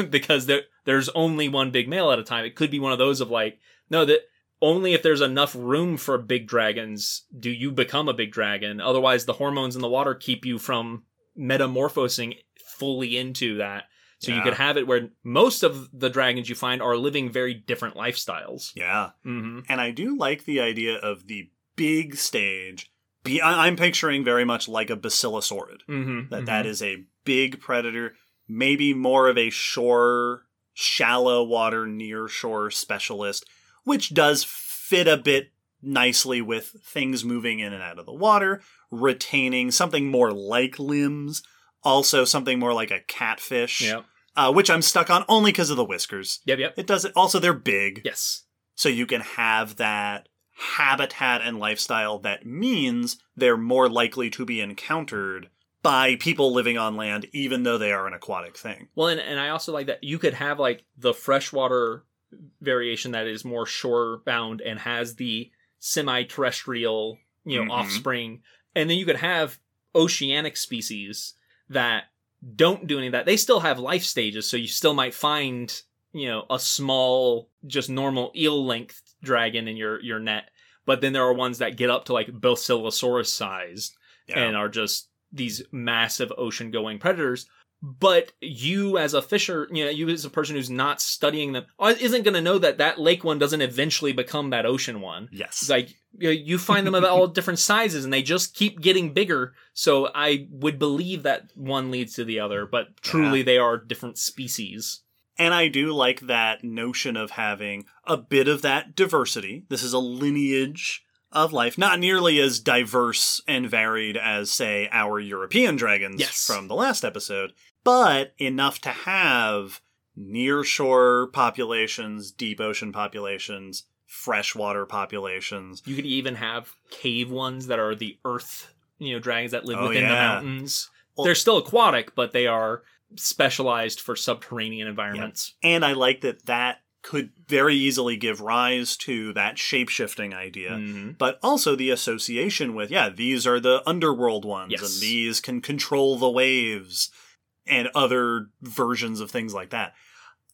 because there there's only one big male at a time. It could be one of those of like no that only if there's enough room for big dragons do you become a big dragon. Otherwise, the hormones in the water keep you from metamorphosing fully into that. So you could have it where most of the dragons you find are living very different lifestyles. Yeah. Mm-hmm. And I do like the idea of the big stage. Be- I- I'm picturing very much like a basilosaurid. Mm-hmm. That that is a big predator, maybe more of a shore, shallow water, near shore specialist, which does fit a bit nicely with things moving in and out of the water, retaining something more like limbs, also something more like a catfish, Yep. uh, which I'm stuck on only because of the whiskers. Yep. Yep. It does it. Also, they're big, Yes. so you can have that habitat and lifestyle that means they're more likely to be encountered by people living on land, even though they are an aquatic thing. Well, and, and I also like that you could have like the freshwater variation that is more shore bound and has the semi terrestrial, you know, Mhm. offspring. And then you could have oceanic species that don't do any of that. They still have life stages, so you still might find, you know, a small, just normal eel length dragon in your, your net. But then there are ones that get up to like Basilosaurus size Yeah. and are just these massive ocean going predators. But you, as a fisher, you know, you as a person who's not studying them, uh, isn't going to know that that lake one doesn't eventually become that ocean one. yes. Like you, find them of all different sizes, and they just keep getting bigger. So I would believe that one leads to the other, but truly they are different species. And I do like that notion of having a bit of that diversity. This is a lineage of life, not nearly as diverse and varied as, say, our European dragons Yes. from the last episode, but enough to have nearshore populations, deep ocean populations, freshwater populations. You could even have cave ones that are the earth, you know, dragons that live Oh, within the mountains. Well- They're still aquatic, but they are specialized for subterranean environments. And I like that that could very easily give rise to that shape shifting idea. Mhm. But also the association with, yeah, these are the underworld ones, Yes. and these can control the waves, and other versions of things like that.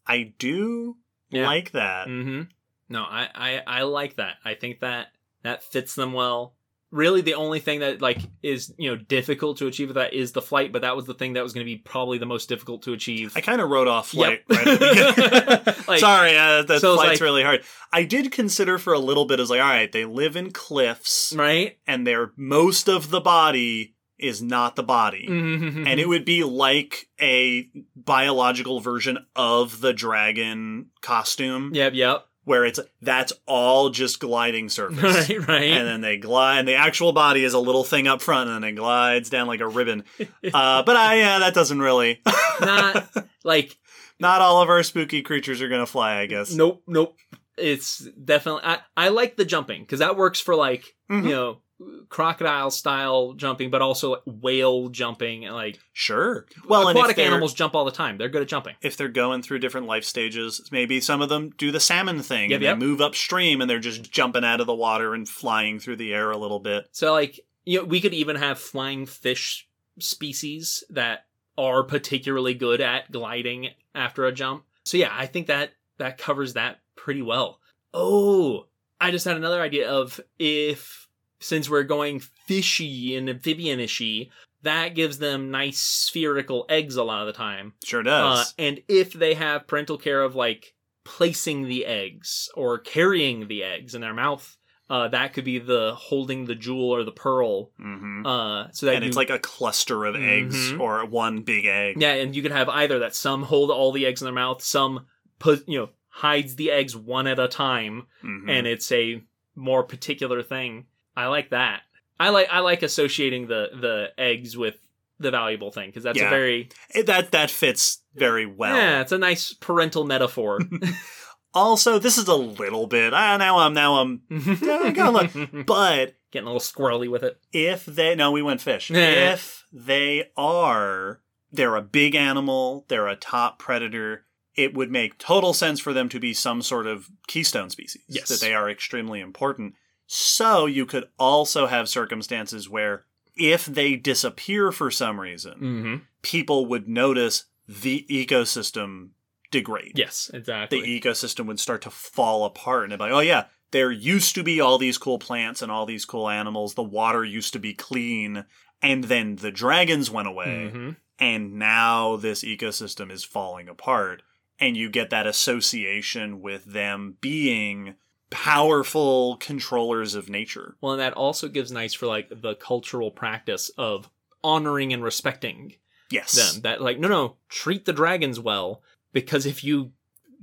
I do Yeah. like that. hmm No, I, I I like that. I think that that fits them well. Really, the only thing that like is you know difficult to achieve with that is the flight, but that was the thing that was going to be probably the most difficult to achieve. I kind of wrote off flight Yep. right at the. Like- Sorry, uh, that So flight's like- really hard. I did consider for a little bit as like, all right, they live in cliffs, right? and their most of the body is not the body. Mhm. And it would be like a biological version of the dragon costume, yep, yep, where it's that's all just gliding surface. right, right. And then they glide, and the actual body is a little thing up front, and then it glides down like a ribbon. Uh, but I, yeah, that doesn't really. Not like Not all of our spooky creatures are gonna fly, I guess. nope, nope. It's definitely I I like the jumping because that works for like Mhm. you know crocodile style jumping, but also whale jumping and like Sure. Well, aquatic animals jump all the time. They're good at jumping. if they're going through different life stages, maybe some of them do the salmon thing. Yep, and yep. They move upstream and they're just jumping out of the water and flying through the air a little bit. So like you know, we could even have flying fish species that are particularly good at gliding after a jump. So yeah, I think that that covers that pretty well. Oh, I just had another idea of if since we're going fishy and amphibianishy, that gives them nice spherical eggs a lot of the time. Sure Uh, does. and if they have parental care of like placing the eggs or carrying the eggs in their mouth, uh, that could be the holding the jewel or the pearl. hmm Uh, so that and it's like a cluster of eggs Mhm. or one big egg. yeah, and you could have either that some hold all the eggs in their mouth, some put you know hides the eggs one at a time, Mhm. and it's a more particular thing. I like that. I like I like associating the the eggs with the valuable thing because that's Yeah. a very It- that that fits very well. yeah, it's a nice parental metaphor. Also, this is a little bit. Ah, now I'm now I'm. I gotta look. But Getting a little squirrely with it. if they no, we went fish. If they are, they're a big animal. They're a top predator. It would make total sense for them to be some sort of keystone species. Yes. that they are extremely important. So you could also have circumstances where if they disappear for some reason, Mm-hmm. people would notice the ecosystem degrade. Yes, exactly. The ecosystem would start to fall apart and it'd be like, oh yeah, there used to be all these cool plants and all these cool animals. The water used to be clean. And then the dragons went away. Mhm. And now this ecosystem is falling apart. And you get that association with them being powerful controllers of nature. Well, and that also gives nice for like the cultural practice of honoring and respecting Yes. them. That like, no, no, treat the dragons well because if you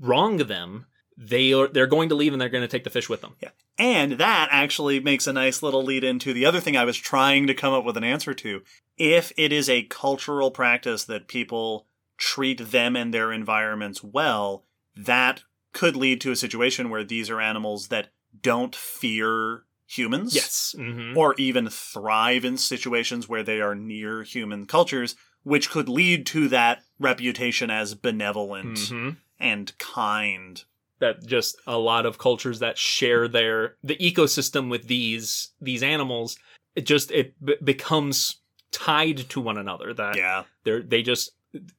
wrong them, they are they're going to leave and they're going to take the fish with them. Yeah. And that actually makes a nice little lead into the other thing I was trying to come up with an answer to. If it is a cultural practice that people treat them and their environments well, that could lead to a situation where these are animals that don't fear humans. Yes. hmm Or even thrive in situations where they are near human cultures, which could lead to that reputation as benevolent hmm and kind. That just a lot of cultures that share their the ecosystem with these these animals, it just it b- becomes tied to one another. That Yeah. they're they just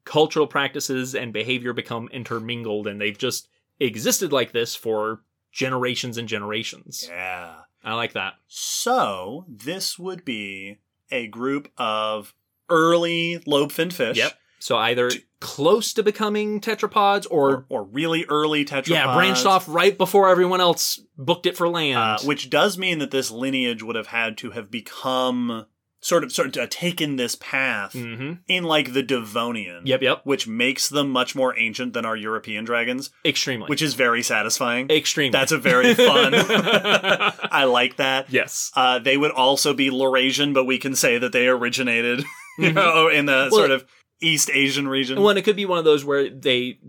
cultural practices and behavior become intermingled and they've just existed like this for generations and generations Yeah. i like that So this would be a group of early lobe-finned fish. yep so either close to becoming tetrapods Or, or, or really early tetrapods. yeah branched off right before everyone else booked it for land Uh, which does mean that this lineage would have had to have become sort of sort of uh, taken this path hmm in like the Devonian. yep yep Which makes them much more ancient than our European dragons, extremely which is very satisfying. extremely That's a very fun. I like that. yes Uh, they would also be Laurasian, but we can say that they originated, you Mhm. know, in the Well- sort of East Asian region. well and it could be one of those where they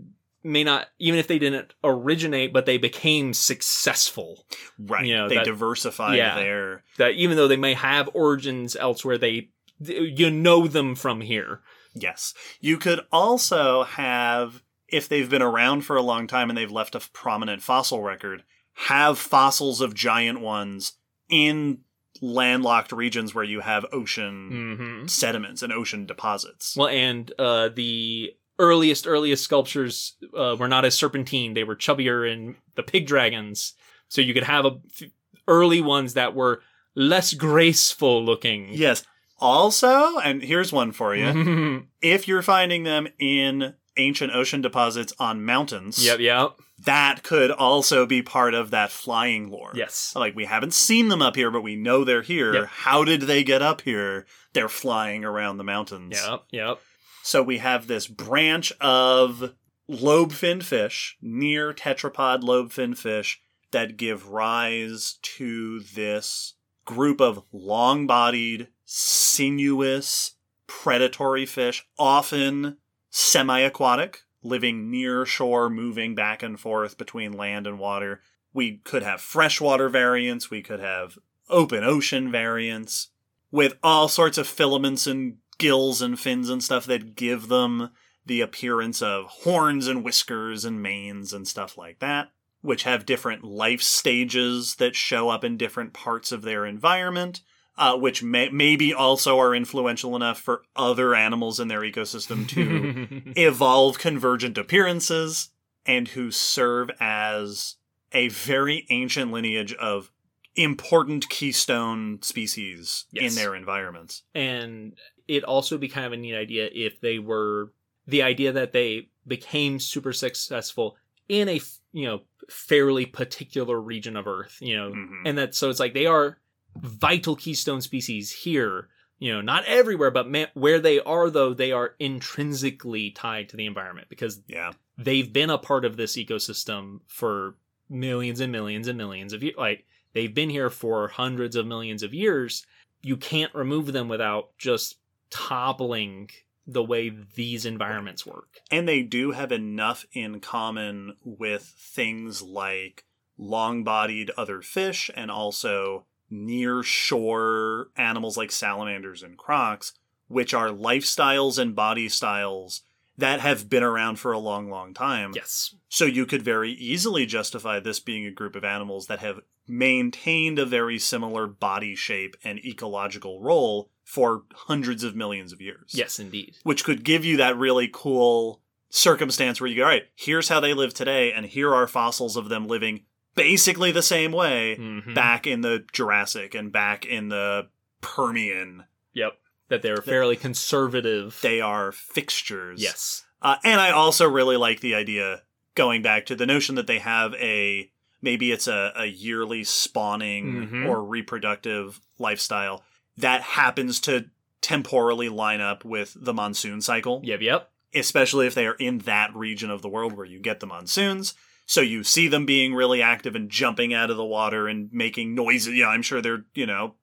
may not even if they didn't originate but they became successful right. you know, they that- diversified yeah. there. that even though they may have origins elsewhere, they you know them from here. Yes. You could also have if they've been around for a long time and they've left a prominent fossil record, have fossils of giant ones in landlocked regions where you have ocean hmm sediments and ocean deposits. Well, and uh, the earliest, earliest sculptures uh, were not as serpentine. They were chubbier and the pig dragons. So you could have a f- early ones that were less graceful looking. yes. Also, and here's one for you. if you're finding them in ancient ocean deposits on mountains, yep. that could also be part of that flying lore. Yes. Like we haven't seen them up here, but we know they're here. Yep. How did they get up here? They're flying around the mountains. Yep, yep. So we have this branch of lobe-finned fish, near tetrapod lobe-finned fish, that give rise to this group of long-bodied, sinuous, predatory fish, often semi-aquatic, living near shore, moving back and forth between land and water. We could have freshwater variants, we could have open ocean variants, with all sorts of filaments and gills and fins and stuff that give them the appearance of horns and whiskers and manes and stuff like that, which have different life stages that show up in different parts of their environment, uh, which may- maybe also are influential enough for other animals in their ecosystem to evolve convergent appearances and who serve as a very ancient lineage of important keystone species Yes. in their environments. and it also be kind of a neat idea if they were the idea that they became super successful in a you know fairly particular region of earth you know Mhm. and that so it's like they are vital keystone species here you know not everywhere but where they are though they are intrinsically tied to the environment because Yeah. they've been a part of this ecosystem for millions and millions and millions of years. Like they've been here for hundreds of millions of years. You can't remove them without just toppling the way these environments work. And they do have enough in common with things like long bodied other fish and also near shore animals like salamanders and crocs, which are lifestyles and body styles that have been around for a long, long time. Yes. So you could very easily justify this being a group of animals that have maintained a very similar body shape and ecological role for hundreds of millions of years. Yes, indeed. Which could give you that really cool circumstance where you go, all right, here's how they live today, and here are fossils of them living basically the same way Mhm. back in the Jurassic and back in the Permian. Yep. That they're fairly conservative. They are fixtures. yes. Uh, and I also really like the idea going back to the notion that they have a maybe it's a, a yearly spawning Mhm. or reproductive lifestyle that happens to temporally line up with the monsoon cycle, Yep. Yep. especially if they are in that region of the world where you get the monsoons. So you see them being really active and jumping out of the water and making noises. Yeah, I'm sure they're, you know,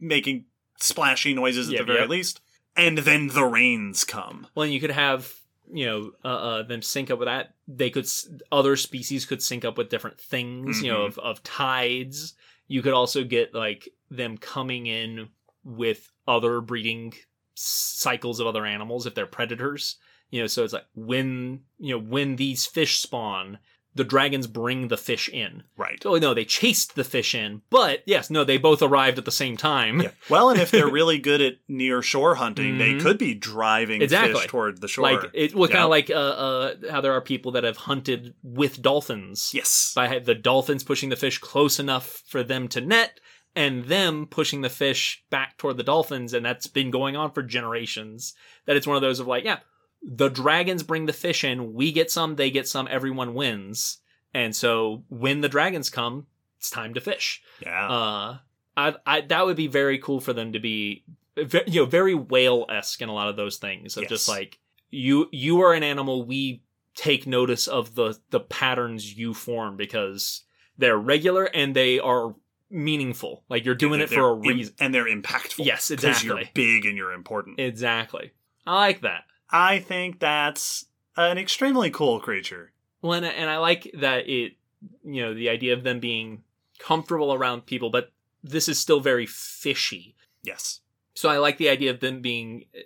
making splashy noises at Yep, the very yep. least. And then the rains come. Well, and you could have you know uh, uh, them sync up with that. They could other species could sync up with different things. You know Mhm. of of tides. You could also get like them coming in with other breeding cycles of other animals if they're predators. You know, so it's like when you know when these fish spawn, the dragons bring the fish in. Right. Oh no, they chased the fish in, but yes, no, they both arrived at the same time. Yeah. Well, and if they're really good at near shore hunting, they Mhm. could be driving Exactly. fish toward the shore. Like it, well, kind of like uh, uh, how there are people that have hunted with dolphins. yes. by the dolphins pushing the fish close enough for them to net and them pushing the fish back toward the dolphins and that's been going on for generations that it's one of those of like yeah the dragons bring the fish in we get some they get some everyone wins. And so when the dragons come it's time to fish. Yeah. uh I, I that would be very cool for them to be you know very whale-esque in a lot of those things of just like you you are an animal we take notice of the the patterns you form because they're regular and they are meaningful like you're doing it for a reason and they're impactful. Yes, 'cause You're big and you're important. exactly i like that I think that's an extremely cool creature. well and, and i like that it you know the idea of them being comfortable around people but this is still very fishy Yes. So I like the idea of them being uh,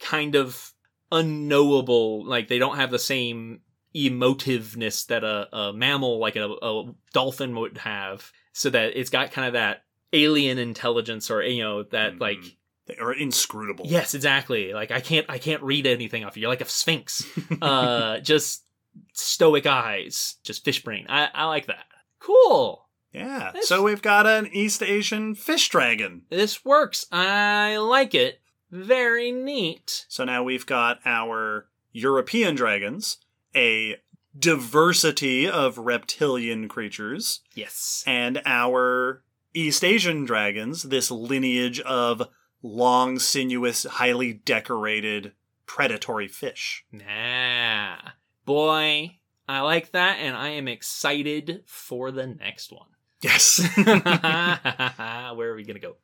kind of unknowable. Like they don't have the same emotiveness that a, a mammal like a, a dolphin would have, so that it's got kind of that alien intelligence or you know that Mhm. like They are inscrutable. yes exactly like I can't I can't read anything off you. You're like a sphinx, uh, just stoic eyes, just fish brain. I I like that. Cool. Yeah. This- So we've got an East Asian fish dragon. This works. I like it. Very neat. So now we've got our European dragons, a diversity of reptilian creatures, Yes. and our East Asian dragons, this lineage of long, sinuous, highly decorated predatory fish. Nah. Boy, I like that, and I am excited for the next one. Yes. Where are we going to go?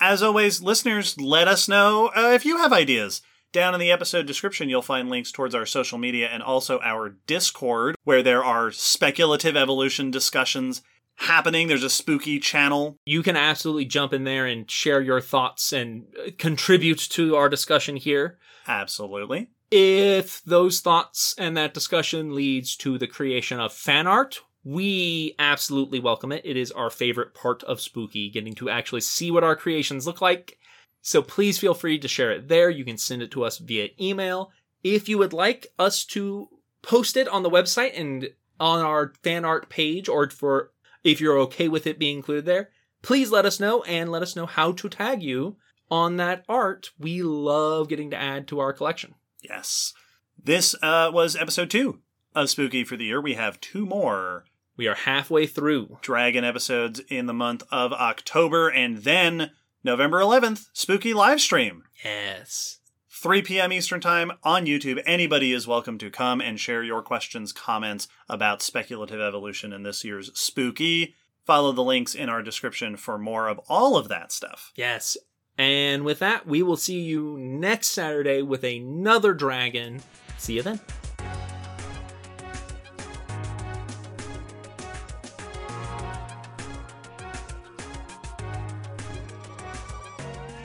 As always, listeners, let us know uh, if you have ideas. Down in the episode description, you'll find links towards our social media and also our Discord, where there are speculative evolution discussions happening. There's a spooky channel. You can absolutely jump in there and share your thoughts and uh, contribute to our discussion here. Absolutely. If those thoughts and that discussion leads to the creation of fan art, we absolutely welcome it. It is our favorite part of Spook-E, getting to actually see what our creations look like. So please feel free to share it there. You can send it to us via email. If you would like us to post it on the website and on our fan art page, or for if you're okay with it being included there, please let us know and let us know how to tag you on that art. We love getting to add to our collection. Yes. This uh, was episode two of Spook-E for the Year. We have two more We are halfway through. Dragon episodes in the month of October, and then November 11th, Spook-E live stream. Yes. 3 p.m. Eastern Time on YouTube. Anybody is welcome to come and share your questions, comments about speculative evolution in this year's Spook-E. Follow the links in our description for more of all of that stuff. Yes. And with that, we will see you next Saturday with another dragon. See you then.